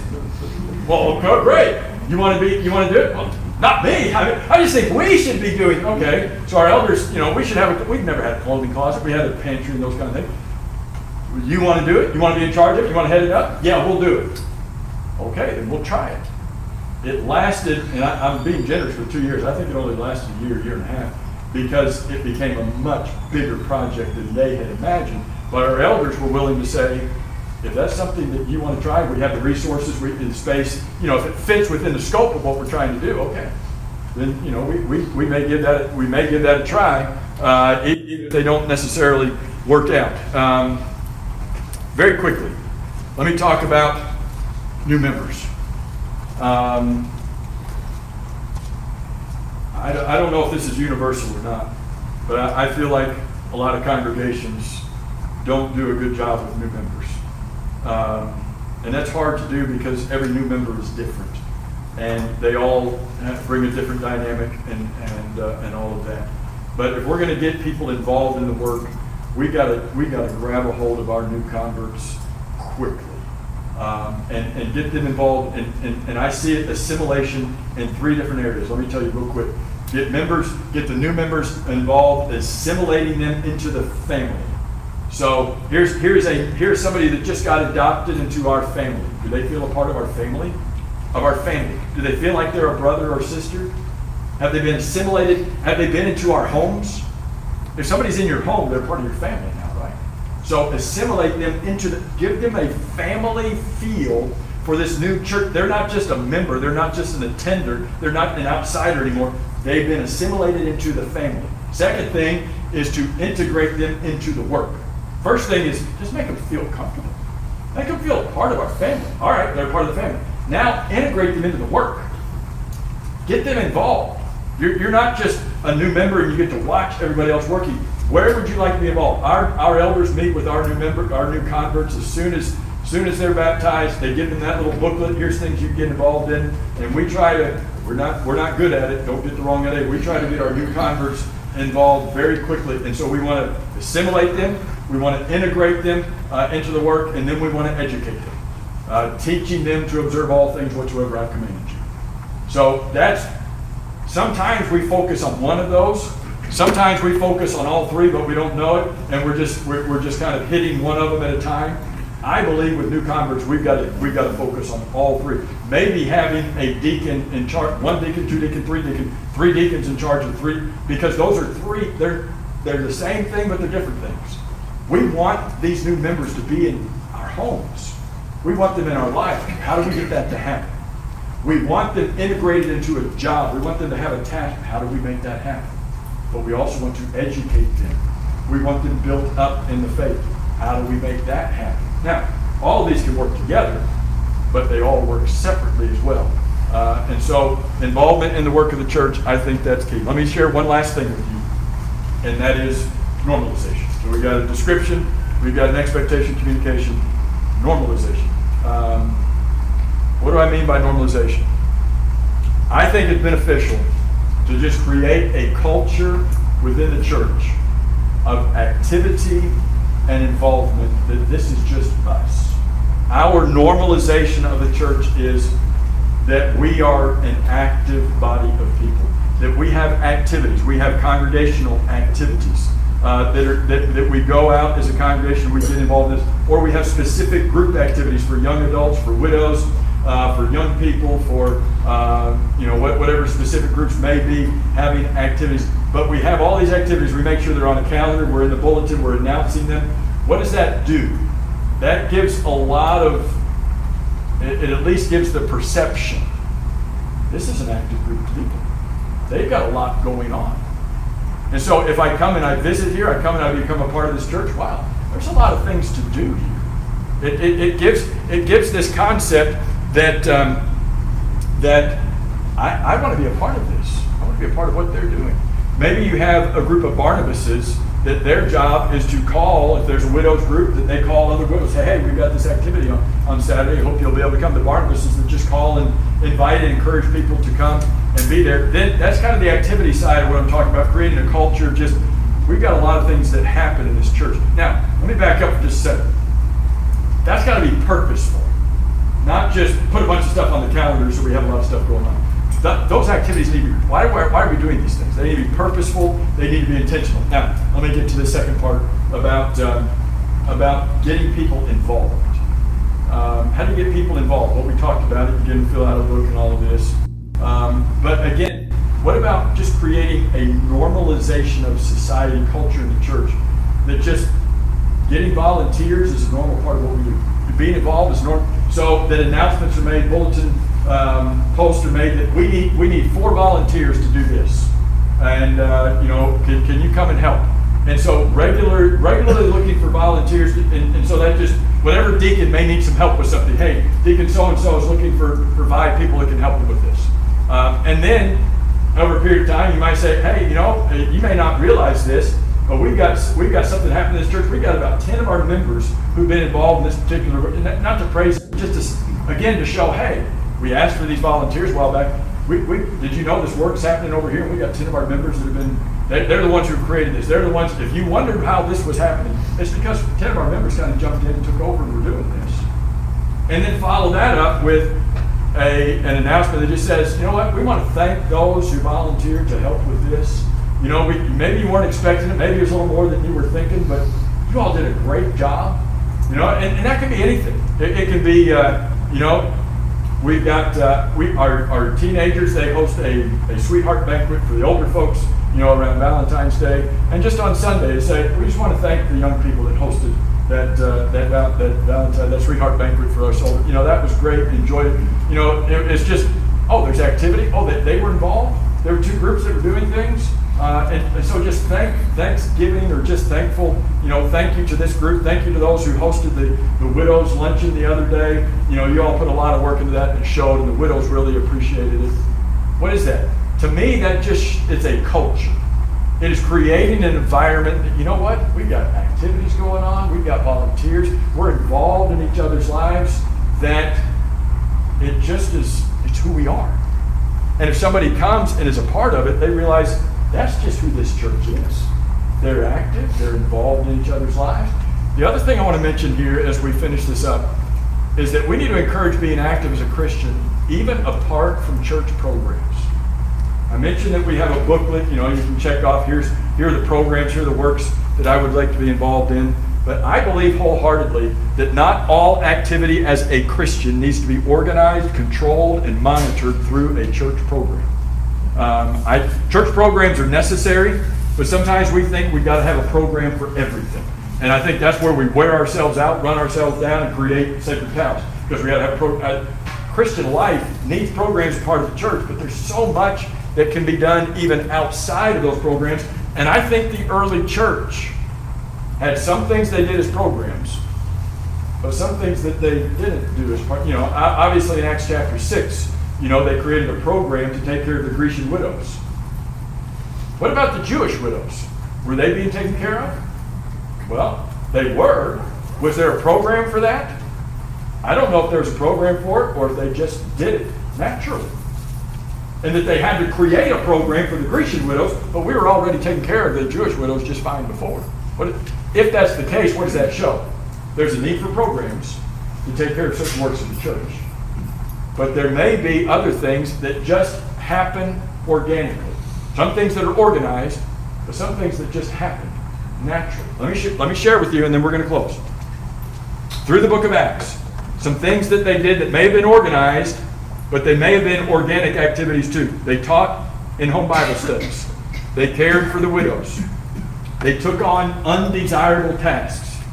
Well, okay, great. You want to be? You want to do it? Well, not me. I, mean, I just think we should be doing, okay. So our elders, you know, we should have, a, we've never had a clothing closet. We had a pantry and those kind of things. You want to do it? You want to be in charge of it? You want to head it up? Yeah, we'll do it. Okay, then we'll try it. It lasted, and I, am being generous for two years. I think it only lasted a year, year and a half, because it became a much bigger project than they had imagined. But our elders were willing to say, if that's something that you want to try, we have the resources, we, the space, you know, if it fits within the scope of what we're trying to do, okay. Then, you know, we, we, we may give that, we may give that a try, uh, even if they don't necessarily work out. Um, very quickly, let me talk about new members. Um, I, I don't know if this is universal or not, but I, I feel like a lot of congregations don't do a good job with new members. Um, and that's hard to do because every new member is different. And they all bring a different dynamic and, and, uh, and all of that. But if we're going to get people involved in the work, we got to we got to grab a hold of our new converts quickly um, and, and get them involved. And, and, and I see it assimilation in three different areas. Let me tell you real quick. Get members, get the new members involved, assimilating them into the family. So here's, here's, a, here's somebody that just got adopted into our family. Do they feel a part of our family? Of our family? Do they feel like they're a brother or sister? Have they been assimilated? Have they been into our homes? If somebody's in your home, they're part of your family now, right? So assimilate them into the, give them a family feel for this new church. They're not just a member, they're not just an attender, they're not an outsider anymore. They've been assimilated into the family. Second thing is to integrate them into the work. First thing is just make them feel comfortable. Make them feel part of our family. All right, they're part of the family. Now integrate them into the work. Get them involved. You're, you're not just a new member and you get to watch everybody else working. Where would you like to be involved? Our, our elders meet with our new member, our new converts as soon as, as soon as they're baptized. They give them that little booklet. Here's things you can get involved in, and we try to. We're not we're not good at it. Don't get the wrong idea. We try to get our new converts involved very quickly, and so we want to assimilate them. We want to integrate them uh, into the work, and then we want to educate them, uh, teaching them to observe all things whatsoever I've commanded you. So that's Sometimes we focus on one of those. Sometimes we focus on all three, but we don't know it, and we're just we're, we're just kind of hitting one of them at a time. I believe with new converts, we've got to we've got to focus on all three. Maybe having a deacon in charge, one deacon, two deacon, three deacon, three deacons in charge of three, because those are three. They're they're the same thing, but they're different things. We want these new members to be in our homes. We want them in our life. How do we get that to happen? We want them integrated into a job. We want them to have a task. How do we make that happen? But we also want to educate them. We want them built up in the faith. How do we make that happen? Now, all these can work together, but they all work separately as well. Uh, and so, involvement in the work of the church, I think that's key. Let me share one last thing with you, and that is normalization. So, we got a description, we've got an expectation, communication, normalization. Um, what do I mean by normalization? I think it's beneficial to just create a culture within the church of activity and involvement that this is just us. Our normalization of the church is that we are an active body of people, that we have activities, we have congregational activities. Uh, that, are, that, that we go out as a congregation, we get involved in this, or we have specific group activities for young adults, for widows, uh, for young people, for uh, you know what, whatever specific groups may be having activities. But we have all these activities. We make sure they're on a calendar. We're in the bulletin. We're announcing them. What does that do? That gives a lot of. It, it at least gives the perception. This is an active group of people. They've got a lot going on. And so if I come and I visit here, I come and I become a part of this church. Wow, there's a lot of things to do here. It, it, it gives it gives this concept that um, that I, I want to be a part of this. I want to be a part of what they're doing. Maybe you have a group of Barnabases that their job is to call, if there's a widows group, that they call other widows, say, hey, we've got this activity on, on Saturday. Hope you'll be able to come. The Barnabases that just call and invite and encourage people to come and be there. Then that's kind of the activity side of what I'm talking about, creating a culture. Just we've got a lot of things that happen in this church. Now, let me back up for just a second. That's got to be purposeful. Not just put a bunch of stuff on the calendar so we have a lot of stuff going on. Those activities need to be, why, why, why, are we doing these things? They need to be purposeful, they need to be intentional. Now, let me get to the second part about, um, about getting people involved. Um, how do you get people involved? Well, we talked about it, you didn't fill out a book and all of this. Um, but again, what about just creating a normalization of society, culture in the church that just getting volunteers is a normal part of what we do. Being involved is normal. So that announcements are made, bulletin um, posts are made that we need we need four volunteers to do this, and uh, you know can, can you come and help? And so regular regularly looking for volunteers, and, and so that just whatever deacon may need some help with something. Hey, deacon so and so is looking for for five people that can help them with this, um, and then over a period of time you might say, hey, you know you may not realize this, but we've got we've got something happening in this church. We've got about ten of our members who've been involved in this particular. Not to praise, just to, again to show, hey, we asked for these volunteers a while back. We, we, did you know this work's happening over here? We got ten of our members that have been. They, they're the ones who created this. They're the ones. If you wondered how this was happening, it's because ten of our members kind of jumped in and took over and were doing this. And then follow that up with a, an announcement that just says, you know what, we want to thank those who volunteered to help with this. You know, we, maybe you weren't expecting it. Maybe it was a little more than you were thinking, but you all did a great job. You know, and, and that can be anything. It, it can be, uh, you know, we've got uh, we our, our teenagers. They host a, a sweetheart banquet for the older folks. You know, around Valentine's Day, and just on Sunday, they say we just want to thank the young people that hosted that uh, that that Valentine that sweetheart banquet for us. So you know that was great. Enjoyed it. You know, it, it's just oh, there's activity. Oh, they, they were involved. There were two groups that were doing things. Uh, and, and, so just thank, Thanksgiving or just thankful, you know, thank you to this group. Thank you to those who hosted the, the widows luncheon the other day. You know, you all put a lot of work into that and showed and the widows really appreciated it. What is that? To me, that just, it's a culture. It is creating an environment that, you know what, we've got activities going on, we've got volunteers, we're involved in each other's lives, that it just is, it's who we are. And if somebody comes and is a part of it, they realize that's just who this church is. They're active, they're involved in each other's lives. The other thing I want to mention here as we finish this up is that we need to encourage being active as a Christian, even apart from church programs. I mentioned that we have a booklet, you know, you can check off, here's, here are the programs, here are the works that I would like to be involved in. But I believe wholeheartedly that not all activity as a Christian needs to be organized, controlled, and monitored through a church program. Um, I, church programs are necessary, but sometimes we think we've got to have a program for everything. And I think that's where we wear ourselves out, run ourselves down, and create sacred cows. Because we got to have pro- uh, Christian life needs programs as part of the church, but there's so much that can be done even outside of those programs. And I think the early church had some things they did as programs, but some things that they didn't do as part. You know, obviously in Acts chapter 6, you know, they created a program to take care of the Grecian widows. What about the Jewish widows? Were they being taken care of? Well, they were. Was there a program for that? I don't know if there was a program for it or if they just did it naturally. And that they had to create a program for the Grecian widows, but we were already taking care of the Jewish widows just fine before. But if that's the case, what does that show? There's a need for programs to take care of certain works of the church. But there may be other things that just happen organically. Some things that are organized, but some things that just happen naturally. Let me, let me share with you, and then we're going to close. Through the book of Acts, some things that they did that may have been organized, but they may have been organic activities too. They taught in home Bible studies, they cared for the widows, they took on undesirable tasks.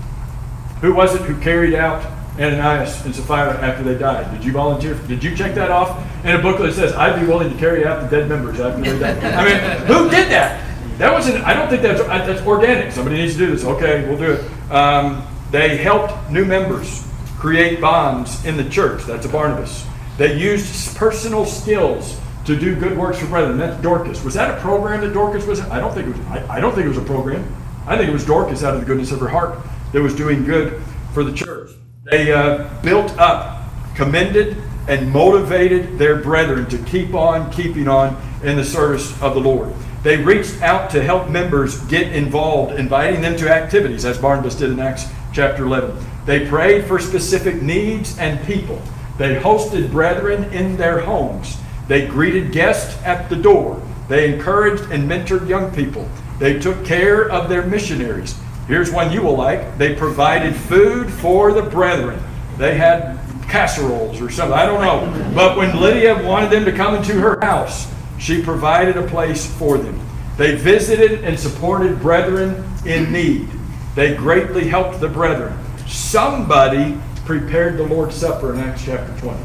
Who was it who carried out Ananias and Sapphira after they died? Did you volunteer? Did you check that off in a booklet that says, I'd be willing to carry out the dead members after they died? I mean, who did that? That wasn't, I don't think that's, that's organic. Somebody needs to do this. Okay, we'll do it. Um, they helped new members create bonds in the church. That's a Barnabas. They used personal skills to do good works for brethren. That's Dorcas. Was that a program that Dorcas was? I don't think it was. I, I don't think it was a program. I think it was Dorcas out of the goodness of her heart that was doing good for the church. They uh, built up, commended, and motivated their brethren to keep on keeping on in the service of the Lord. They reached out to help members get involved, inviting them to activities, as Barnabas did in Acts chapter 11. They prayed for specific needs and people. They hosted brethren in their homes. They greeted guests at the door. They encouraged and mentored young people. They took care of their missionaries. Here's one you will like. They provided food for the brethren. They had casseroles or something. I don't know. But when Lydia wanted them to come into her house, she provided a place for them. They visited and supported brethren in need. They greatly helped the brethren. Somebody prepared the Lord's Supper in Acts chapter 20.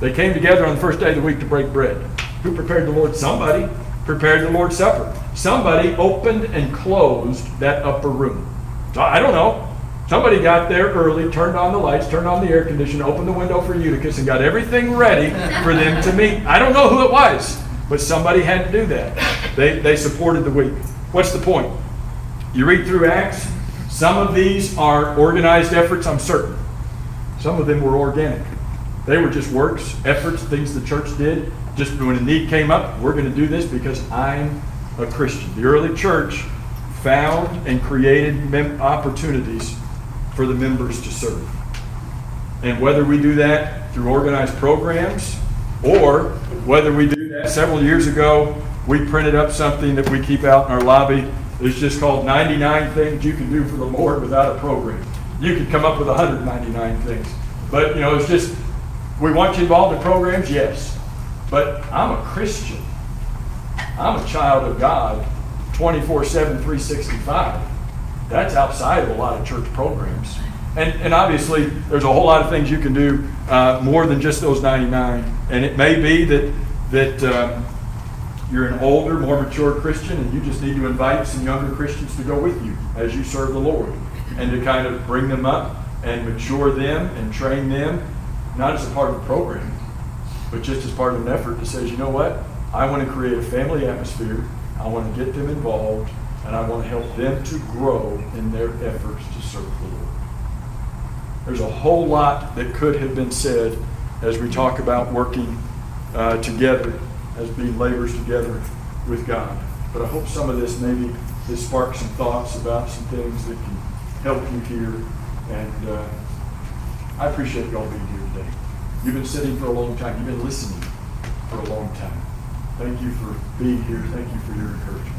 They came together on the first day of the week to break bread. Who prepared the Lord? Somebody prepared the Lord's Supper. Somebody opened and closed that upper room. So I don't know. Somebody got there early, turned on the lights, turned on the air conditioner, opened the window for Eutychus, and got everything ready for them to meet. I don't know who it was, but somebody had to do that. They, they supported the week. What's the point? You read through Acts, some of these are organized efforts, I'm certain. Some of them were organic. They were just works, efforts, things the church did. Just when a need came up, we're going to do this because I'm a Christian. The early church found and created mem- opportunities for the members to serve. And whether we do that through organized programs or whether we do that several years ago, we printed up something that we keep out in our lobby. It's just called 99 Things You Can Do for the Lord Without a Program. You could come up with 199 things. But, you know, it's just we want you involved in programs, yes. But I'm a Christian. I'm a child of God 24 7, 365. That's outside of a lot of church programs. And, and obviously, there's a whole lot of things you can do uh, more than just those 99. And it may be that, that um, you're an older, more mature Christian, and you just need to invite some younger Christians to go with you as you serve the Lord and to kind of bring them up and mature them and train them not as a part of a program, but just as part of an effort that says, you know what? I want to create a family atmosphere. I want to get them involved, and I want to help them to grow in their efforts to serve the Lord. There's a whole lot that could have been said as we talk about working uh, together as being laborers together with God. But I hope some of this maybe has sparked some thoughts about some things that can help you here. And uh, I appreciate y'all being here. You've been sitting for a long time. You've been listening for a long time. Thank you for being here. Thank you for your encouragement.